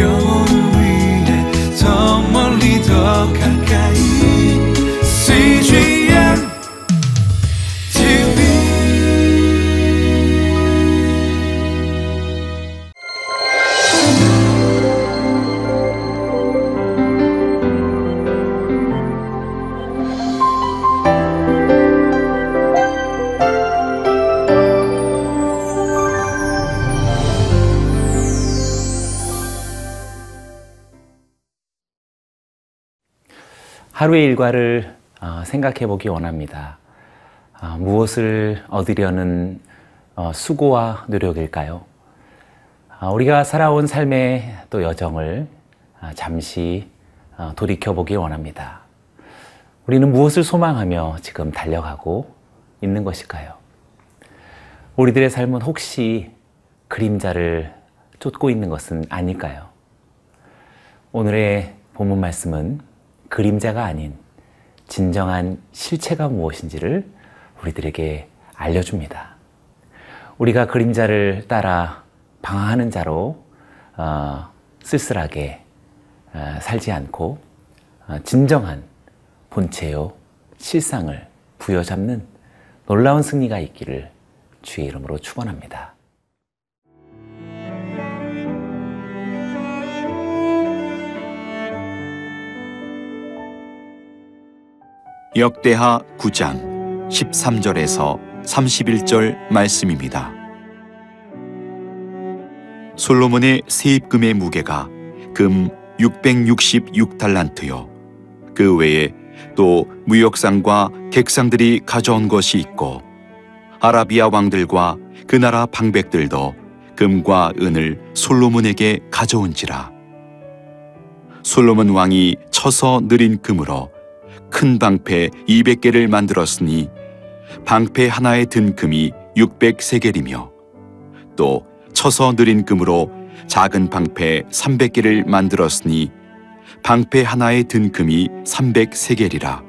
영 하루의 일과를 어, 생각해 보기 원합니다. 아, 무엇을 얻으려는 어, 수고와 노력일까요? 아, 우리가 살아온 삶의 또 여정을 아, 잠시 어, 돌이켜 보기 원합니다. 우리는 무엇을 소망하며 지금 달려가고 있는 것일까요? 우리들의 삶은 혹시 그림자를 쫓고 있는 것은 아닐까요? 오늘의 본문 말씀은 그림자가 아닌 진정한 실체가 무엇인지를 우리들에게 알려줍니다. 우리가 그림자를 따라 방황하는 자로 어, 쓸쓸하게 어, 살지 않고 어, 진정한 본체요 실상을 부여잡는 놀라운 승리가 있기를 주의 이름으로 축원합니다. 역대하 9장 13절에서 31절 말씀입니다. 솔로몬의 세입금의 무게가 금 666달란트요. 그 외에 또 무역상과 객상들이 가져온 것이 있고 아라비아 왕들과 그 나라 방백들도 금과 은을 솔로몬에게 가져온지라. 솔로몬 왕이 쳐서 느린 금으로 큰 방패 200개를 만들었으니 방패 하나에 든 금이 600세겔이며 또 쳐서 느린 금으로 작은 방패 300개를 만들었으니 방패 하나에 든 금이 300세겔이라.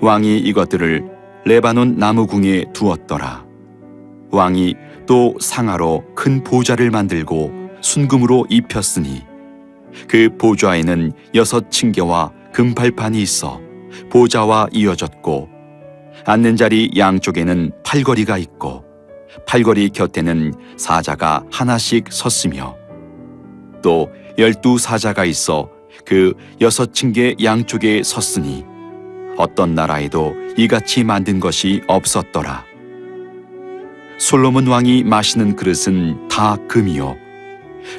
왕이 이것들을 레바논 나무궁에 두었더라. 왕이 또 상하로 큰 보좌를 만들고 순금으로 입혔으니 그 보좌에는 여섯 층계와 금팔판이 있어 보좌와 이어졌고 앉는 자리 양쪽에는 팔걸이가 있고 팔걸이 곁에는 사자가 하나씩 섰으며 또 열두 사자가 있어 그 여섯 층계 양쪽에 섰으니 어떤 나라에도 이같이 만든 것이 없었더라. 솔로몬 왕이 마시는 그릇은 다 금이요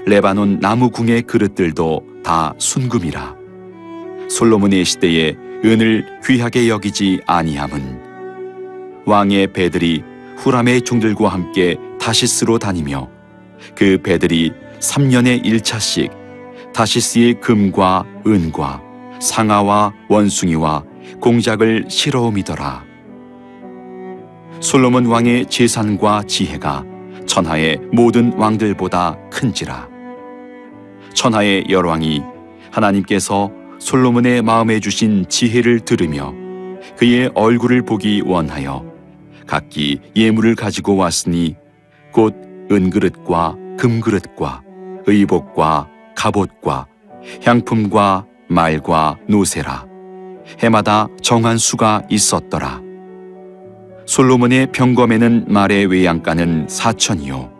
레바논 나무 궁의 그릇들도 다 순금이라. 솔로몬의 시대에 은을 귀하게 여기지 아니함은 왕의 배들이 후람의 종들과 함께 다시스로 다니며 그 배들이 3년에 1차씩 다시스의 금과 은과 상아와 원숭이와 공작을 실어옴이더라. 솔로몬 왕의 재산과 지혜가 천하의 모든 왕들보다 큰지라. 천하의 열왕이 하나님께서 솔로몬의 마음에 주신 지혜를 들으며 그의 얼굴을 보기 원하여 각기 예물을 가지고 왔으니 곧 은그릇과 금그릇과 의복과 갑옷과 향품과 말과 노세라. 해마다 정한 수가 있었더라. 솔로몬의 병검에는 말의 외양간은 사천이요.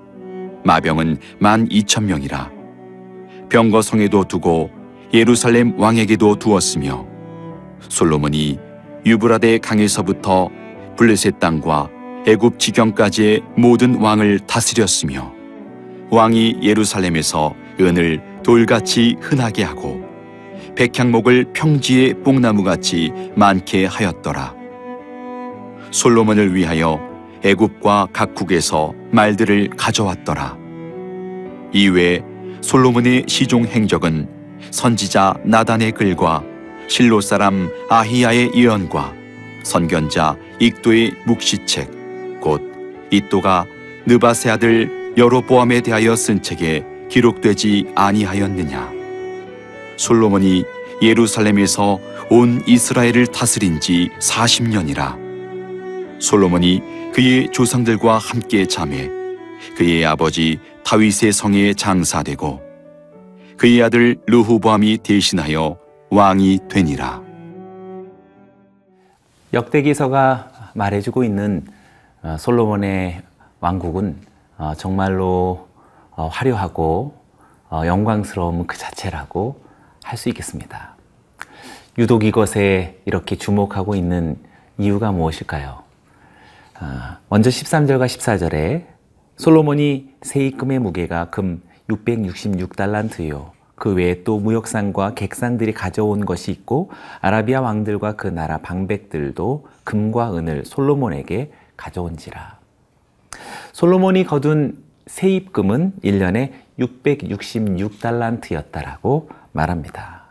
마병은 만 이천 명이라. 병거성에도 두고 예루살렘 왕에게도 두었으며 솔로몬이 유브라데 강에서부터 블레셋 땅과 애굽 지경까지의 모든 왕을 다스렸으며 왕이 예루살렘에서 은을 돌같이 흔하게 하고 백향목을 평지의 뽕나무같이 많게 하였더라. 솔로몬을 위하여 애굽과 각국에서 말들을 가져왔더라. 이외 솔로몬의 시종 행적은 선지자 나단의 글과 실로 사람 아히야의 예언과 선견자 익도의 묵시책 곧 이또가 느바세 아들 여로보암에 대하여 쓴 책에 기록되지 아니하였느냐? 솔로몬이 예루살렘에서 온 이스라엘을 다스린 지 40년이라. 솔로몬이 그의 조상들과 함께 잠해 그의 아버지 다윗의 성에 장사되고 그의 아들 르후보암이 대신하여 왕이 되니라. 역대기서가 말해주고 있는 어, 솔로몬의 왕국은 어, 정말로 어, 화려하고 어, 영광스러움 그 자체라고 할 수 있겠습니다. 유독 이것에 이렇게 주목하고 있는 이유가 무엇일까요? 아, 먼저 13절과 14절에 솔로몬이 세 입금의 무게가 금 666달란트요. 그 외에 또 무역상과 객상들이 가져온 것이 있고 아라비아 왕들과 그 나라 방백들도 금과 은을 솔로몬에게 가져온지라. 솔로몬이 거둔 세입금은 1년에 666달란트였다라고 말합니다.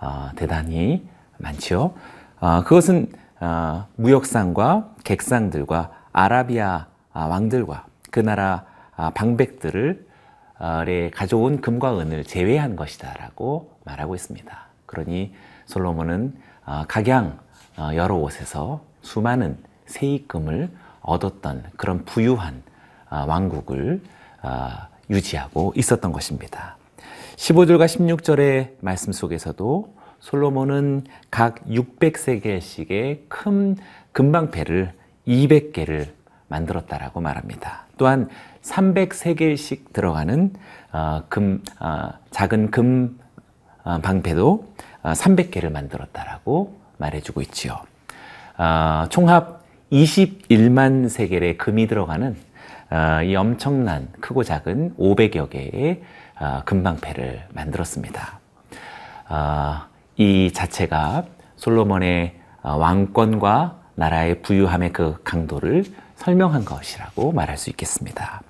어, 대단히 많죠. 어, 그것은 어, 무역상과 객상들과 아라비아 아, 왕들과 그 나라 아, 방백들을 가져온 금과 은을 제외한 것이다라고 말하고 있습니다. 그러니 솔로몬은 어, 각양 어, 여러 옷에서 수많은 세입금을 얻었던 그런 부유한 어, 왕국을 어, 유지하고 있었던 것입니다. 15절과 16절의 말씀 속에서도 솔로몬은 각 600세겔씩의 큰 금방패를 200개를 만들었다라고 말합니다. 또한 300세겔씩 들어가는 어, 금 어, 작은 금 어, 방패도 어, 300개를 만들었다라고 말해주고 있지요. 어, 총합 21만 세겔의 금이 들어가는 어, 이 엄청난 크고 작은 500여 개의 어, 금방패를 만들었습니다. 어, 이 자체가 솔로몬의 어, 왕권과 나라의 부유함의 그 강도를 설명한 것이라고 말할 수 있겠습니다.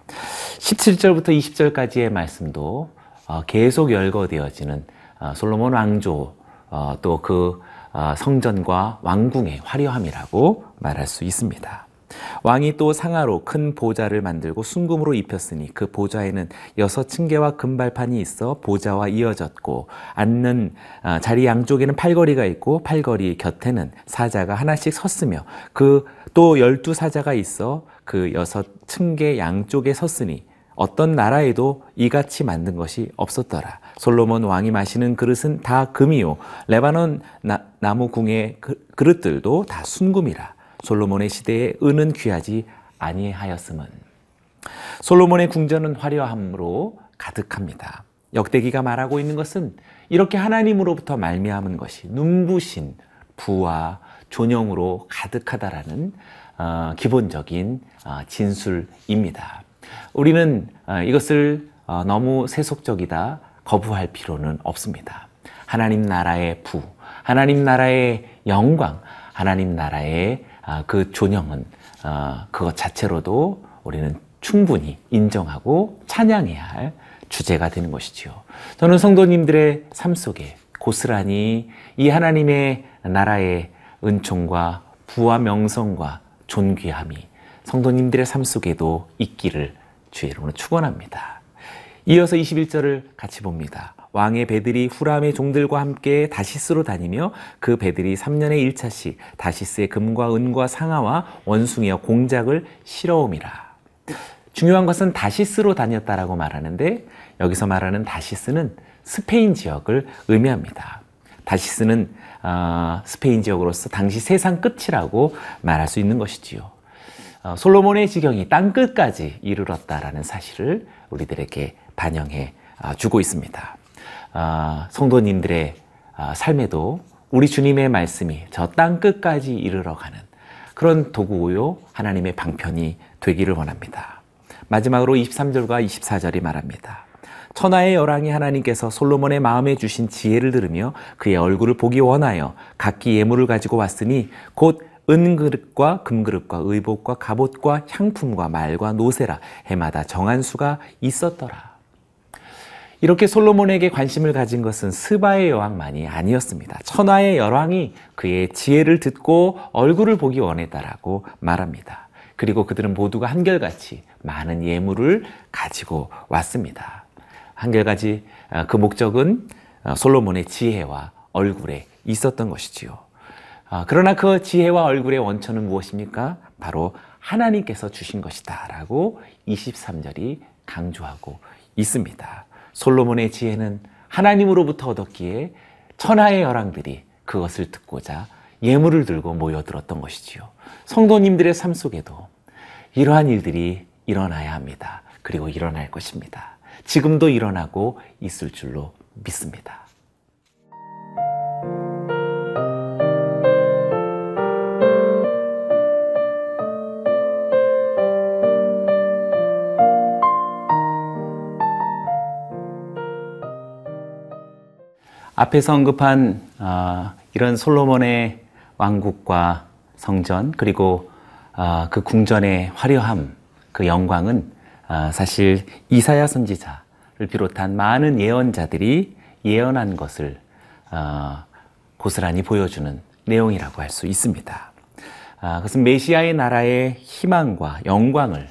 17절부터 20절까지의 말씀도 어, 계속 열거되어지는 어, 솔로몬 왕조 또 그 성전과 왕궁의 화려함이라고 말할 수 있습니다. 왕이 또 상하로 큰 보좌를 만들고 순금으로 입혔으니 그 보좌에는 여섯 층계와 금발판이 있어 보좌와 이어졌고 앉는 어, 자리 양쪽에는 팔걸이가 있고 팔걸이 곁에는 사자가 하나씩 섰으며 그 또 열두 사자가 있어 그 여섯 층계 양쪽에 섰으니 어떤 나라에도 이같이 만든 것이 없었더라. 솔로몬 왕이 마시는 그릇은 다 금이요. 레바논 나, 나무 궁의 그, 그릇들도 다 순금이라. 솔로몬의 시대에 은은 귀하지 아니하였음은 솔로몬의 궁전은 화려함으로 가득합니다. 역대기가 말하고 있는 것은 이렇게 하나님으로부터 말미암은 것이 눈부신 부와 존영으로 가득하다라는 어, 기본적인 어, 진술입니다. 우리는 어, 이것을 어, 너무 세속적이다 거부할 필요는 없습니다. 하나님 나라의 부, 하나님 나라의 영광, 하나님 나라의 아, 그 존영은 어, 그것 자체로도 우리는 충분히 인정하고 찬양해야 할 주제가 되는 것이지요. 저는 성도님들의 삶 속에 고스란히 이 하나님의 나라의 은총과 부와 명성과 존귀함이 성도님들의 삶 속에도 있기를 주의 이름으로 축원합니다. 이어서 21절을 같이 봅니다. 왕의 배들이 후람의 종들과 함께 다시스로 다니며 그 배들이 3년에 1차씩 다시스의 금과 은과 상아와 원숭이와 공작을 실어옵이라. 중요한 것은 다시스로 다녔다라고 말하는데 여기서 말하는 다시스는 스페인 지역을 의미합니다. 다시스는 어, 스페인 지역으로서 당시 세상 끝이라고 말할 수 있는 것이지요. 어, 솔로몬의 지경이 땅 끝까지 이르렀다라는 사실을 우리들에게 반영해 어, 주고 있습니다. 아, 성도님들의 아, 삶에도 우리 주님의 말씀이 저 땅 끝까지 이르러 가는 그런 도구요 하나님의 방편이 되기를 원합니다. 마지막으로 23절과 24절이 말합니다. 천하의 열왕이 하나님께서 솔로몬의 마음에 주신 지혜를 들으며 그의 얼굴을 보기 원하여 각기 예물을 가지고 왔으니 곧 은그릇과 금그릇과 의복과 갑옷과 향품과 말과 노세라 해마다 정한 수가 있었더라. 이렇게 솔로몬에게 관심을 가진 것은 스바의 여왕만이 아니었습니다. 천하의 여왕이 그의 지혜를 듣고 얼굴을 보기 원했다라고 말합니다. 그리고 그들은 모두가 한결같이 많은 예물을 가지고 왔습니다. 한결같이 어, 그 목적은 어, 솔로몬의 지혜와 얼굴에 있었던 것이지요. 어, 그러나 그 지혜와 얼굴의 원천은 무엇입니까? 바로 하나님께서 주신 것이다. 라고 23절이 강조하고 있습니다. 솔로몬의 지혜는 하나님으로부터 얻었기에 천하의 열왕들이 그것을 듣고자 예물을 들고 모여들었던 것이지요. 성도님들의 삶 속에도 이러한 일들이 일어나야 합니다. 그리고 일어날 것입니다. 지금도 일어나고 있을 줄로 믿습니다. 앞에서 언급한 아, 이런 솔로몬의 왕국과 성전 그리고 아, 그 궁전의 화려함, 그 영광은 아, 사실 이사야 선지자를 비롯한 많은 예언자들이 예언한 것을 아, 고스란히 보여주는 내용이라고 할 수 있습니다. 아, 그것은 메시아의 나라의 희망과 영광을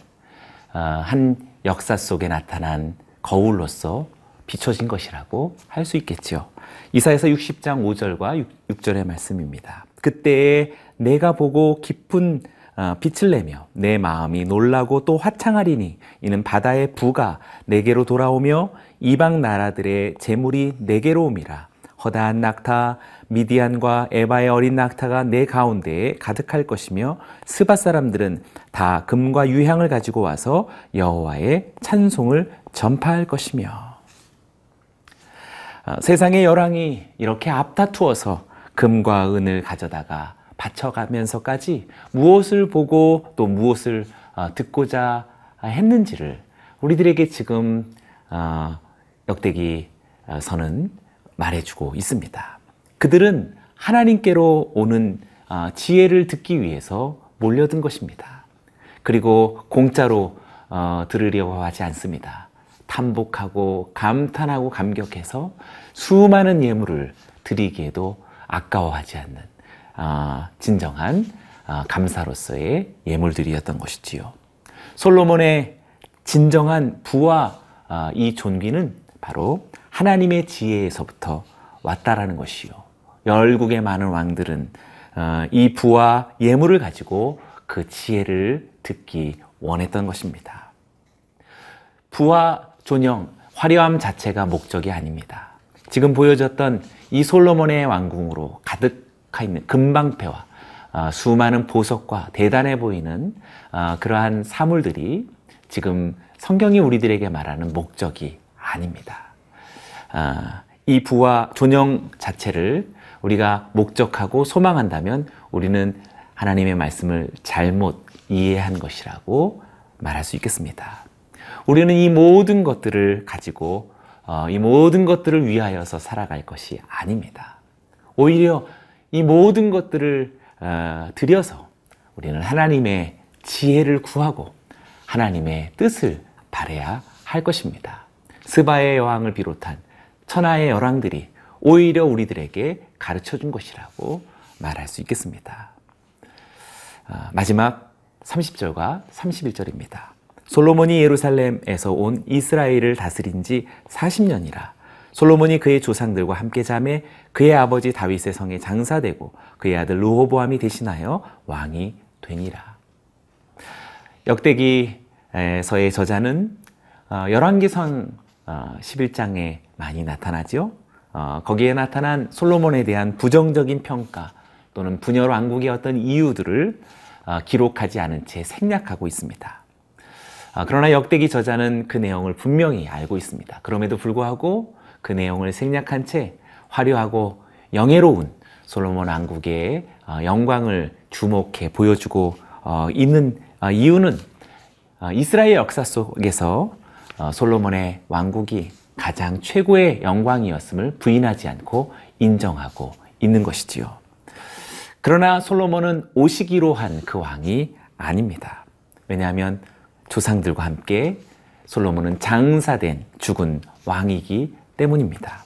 아, 한 역사 속에 나타난 거울로서 비춰진 것이라고 할 수 있겠지요. 이사에서 60장 5절과 6, 절의 말씀입니다. 그때에 내가 보고 깊은 어, 빛을 내며 내 마음이 놀라고 또 화창하리니 이는 바다의 부가 내게로 돌아오며 이방 나라들의 재물이 내게로 옴이라 허다한 낙타 미디안과 에바의 어린 낙타가 내 가운데에 가득할 것이며 스바 사람들은 다 금과 유향을 가지고 와서 여호와의 찬송을 전파할 것이며 어, 세상의 열왕이 이렇게 앞다투어서 금과 은을 가져다가 바쳐가면서까지 무엇을 보고 또 무엇을 어, 듣고자 했는지를 우리들에게 지금 어, 역대기 서는 말해주고 있습니다. 그들은 하나님께로 오는 지혜를 듣기 위해서 몰려든 것입니다. 그리고 공짜로 들으려고 하지 않습니다. 탐복하고 감탄하고 감격해서 수많은 예물을 드리기에도 아까워하지 않는 아, 진정한 아, 감사로서의 예물들이었던 것이지요. 솔로몬의 진정한 부와 아, 이 존귀는 바로 하나님의 지혜에서부터 왔다라는 것이요. 열국의 많은 왕들은 어, 이 부와 예물을 가지고 그 지혜를 듣기 원했던 것입니다. 부와 존영, 화려함 자체가 목적이 아닙니다. 지금 보여졌던 이 솔로몬의 왕궁으로 가득하 있는 금방패와 어, 수많은 보석과 대단해 보이는 어, 그러한 사물들이 지금 성경이 우리들에게 말하는 목적이 아닙니다. 어, 이 부와 존영 자체를 우리가 목적하고 소망한다면 우리는 하나님의 말씀을 잘못 이해한 것이라고 말할 수 있겠습니다. 우리는 이 모든 것들을 가지고 어, 이 모든 것들을 위하여서 살아갈 것이 아닙니다. 오히려 이 모든 것들을 어, 들여서 우리는 하나님의 지혜를 구하고 하나님의 뜻을 바래야 할 것입니다. 스바의 여왕을 비롯한 천하의 열왕들이 오히려 우리들에게 가르쳐 준 것이라고 말할 수 있겠습니다. 어, 마지막 30절과 31절입니다. 솔로몬이 예루살렘에서 온 이스라엘을 다스린 지 40년이라 솔로몬이 그의 조상들과 함께 잠에 그의 아버지 다윗의 성에 장사되고 그의 아들 르호보암이 대신하여 왕이 되니라. 역대기서의 저자는 어, 열왕기선 11장에 어, 많이 나타나죠. 어, 거기에 나타난 솔로몬에 대한 부정적인 평가 또는 분열 왕국의 어떤 이유들을 기록하지 않은 채 생략하고 있습니다. 아, 그러나 역대기 저자는 그 내용을 분명히 알고 있습니다. 그럼에도 불구하고 그 내용을 생략한 채 화려하고 영예로운 솔로몬 왕국의 어, 영광을 주목해 보여주고 어, 있는 어, 이유는 이스라엘 역사 속에서 솔로몬의 왕국이 가장 최고의 영광이었음을 부인하지 않고 인정하고 있는 것이지요. 그러나 솔로몬은 오시기로 한 그 왕이 아닙니다. 왜냐하면 조상들과 함께 솔로몬은 장사된 죽은 왕이기 때문입니다.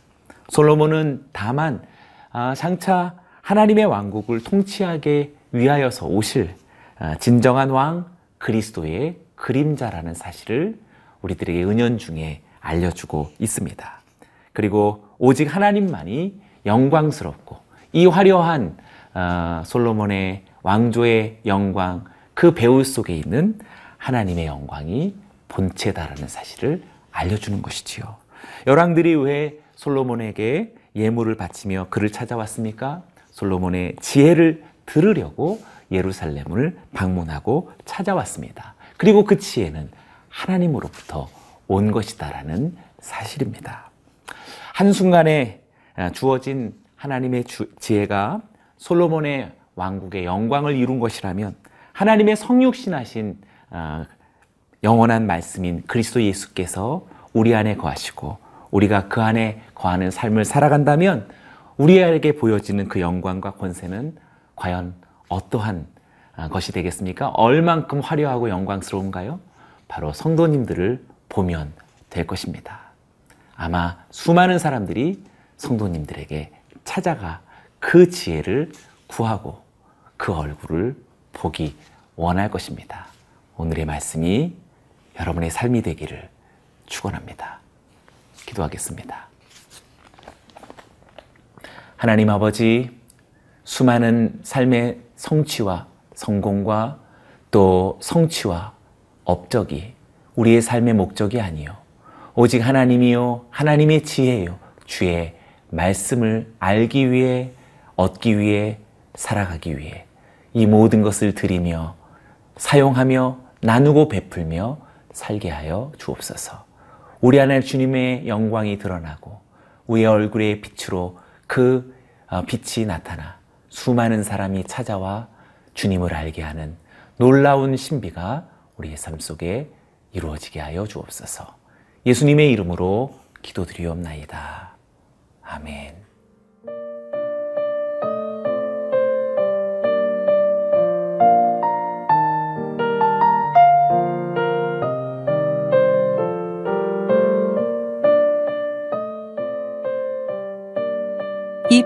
솔로몬은 다만 아, 장차 하나님의 왕국을 통치하게 위하여서 오실 아, 진정한 왕 그리스도의 그림자라는 사실을 우리들에게 은연 중에 알려주고 있습니다. 그리고 오직 하나님만이 영광스럽고 이 화려한 아, 솔로몬의 왕조의 영광 그 배후 속에 있는 하나님의 영광이 본체다라는 사실을 알려주는 것이지요. 열왕들이 왜 솔로몬에게 예물을 바치며 그를 찾아왔습니까? 솔로몬의 지혜를 들으려고 예루살렘을 방문하고 찾아왔습니다. 그리고 그 지혜는 하나님으로부터 온 것이다라는 사실입니다. 한순간에 주어진 하나님의 지혜가 솔로몬의 왕국의 영광을 이룬 것이라면 하나님의 성육신하신 어, 영원한 말씀인 그리스도 예수께서 우리 안에 거하시고 우리가 그 안에 거하는 삶을 살아간다면 우리에게 보여지는 그 영광과 권세는 과연 어떠한 어, 것이 되겠습니까? 얼만큼 화려하고 영광스러운가요? 바로 성도님들을 보면 될 것입니다. 아마 수많은 사람들이 성도님들에게 찾아가 그 지혜를 구하고 그 얼굴을 보기 원할 것입니다. 오늘의 말씀이 여러분의 삶이 되기를 축원합니다. 기도하겠습니다. 하나님 아버지 수많은 삶의 성취와 성공과 또 성취와 업적이 우리의 삶의 목적이 아니요 오직 하나님이요 하나님의 지혜요 주의 말씀을 알기 위해 얻기 위해 살아가기 위해 이 모든 것을 드리며 사용하며 나누고 베풀며 살게 하여 주옵소서. 우리 안에 주님의 영광이 드러나고 우리의 얼굴의 빛으로 그 어, 빛이 나타나 수많은 사람이 찾아와 주님을 알게 하는 놀라운 신비가 우리의 삶 속에 이루어지게 하여 주옵소서. 예수님의 이름으로 기도드리옵나이다. 아멘.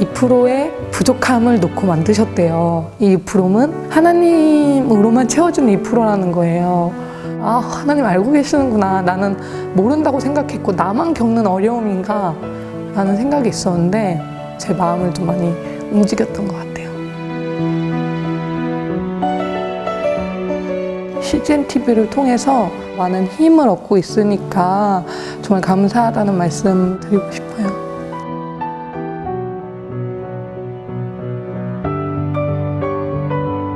2%의 부족함을 놓고 만드셨대요. 이 2%는 하나님으로만 채워주는 2%라는 거예요. 아, 하나님 알고 계시는구나. 나는 모른다고 생각했고, 나만 겪는 어려움인가? 라는 생각이 있었는데, 제 마음을 좀 많이 움직였던 것 같아요. CGN TV를 통해서 많은 힘을 얻고 있으니까 정말 감사하다는 말씀 드리고 싶어요.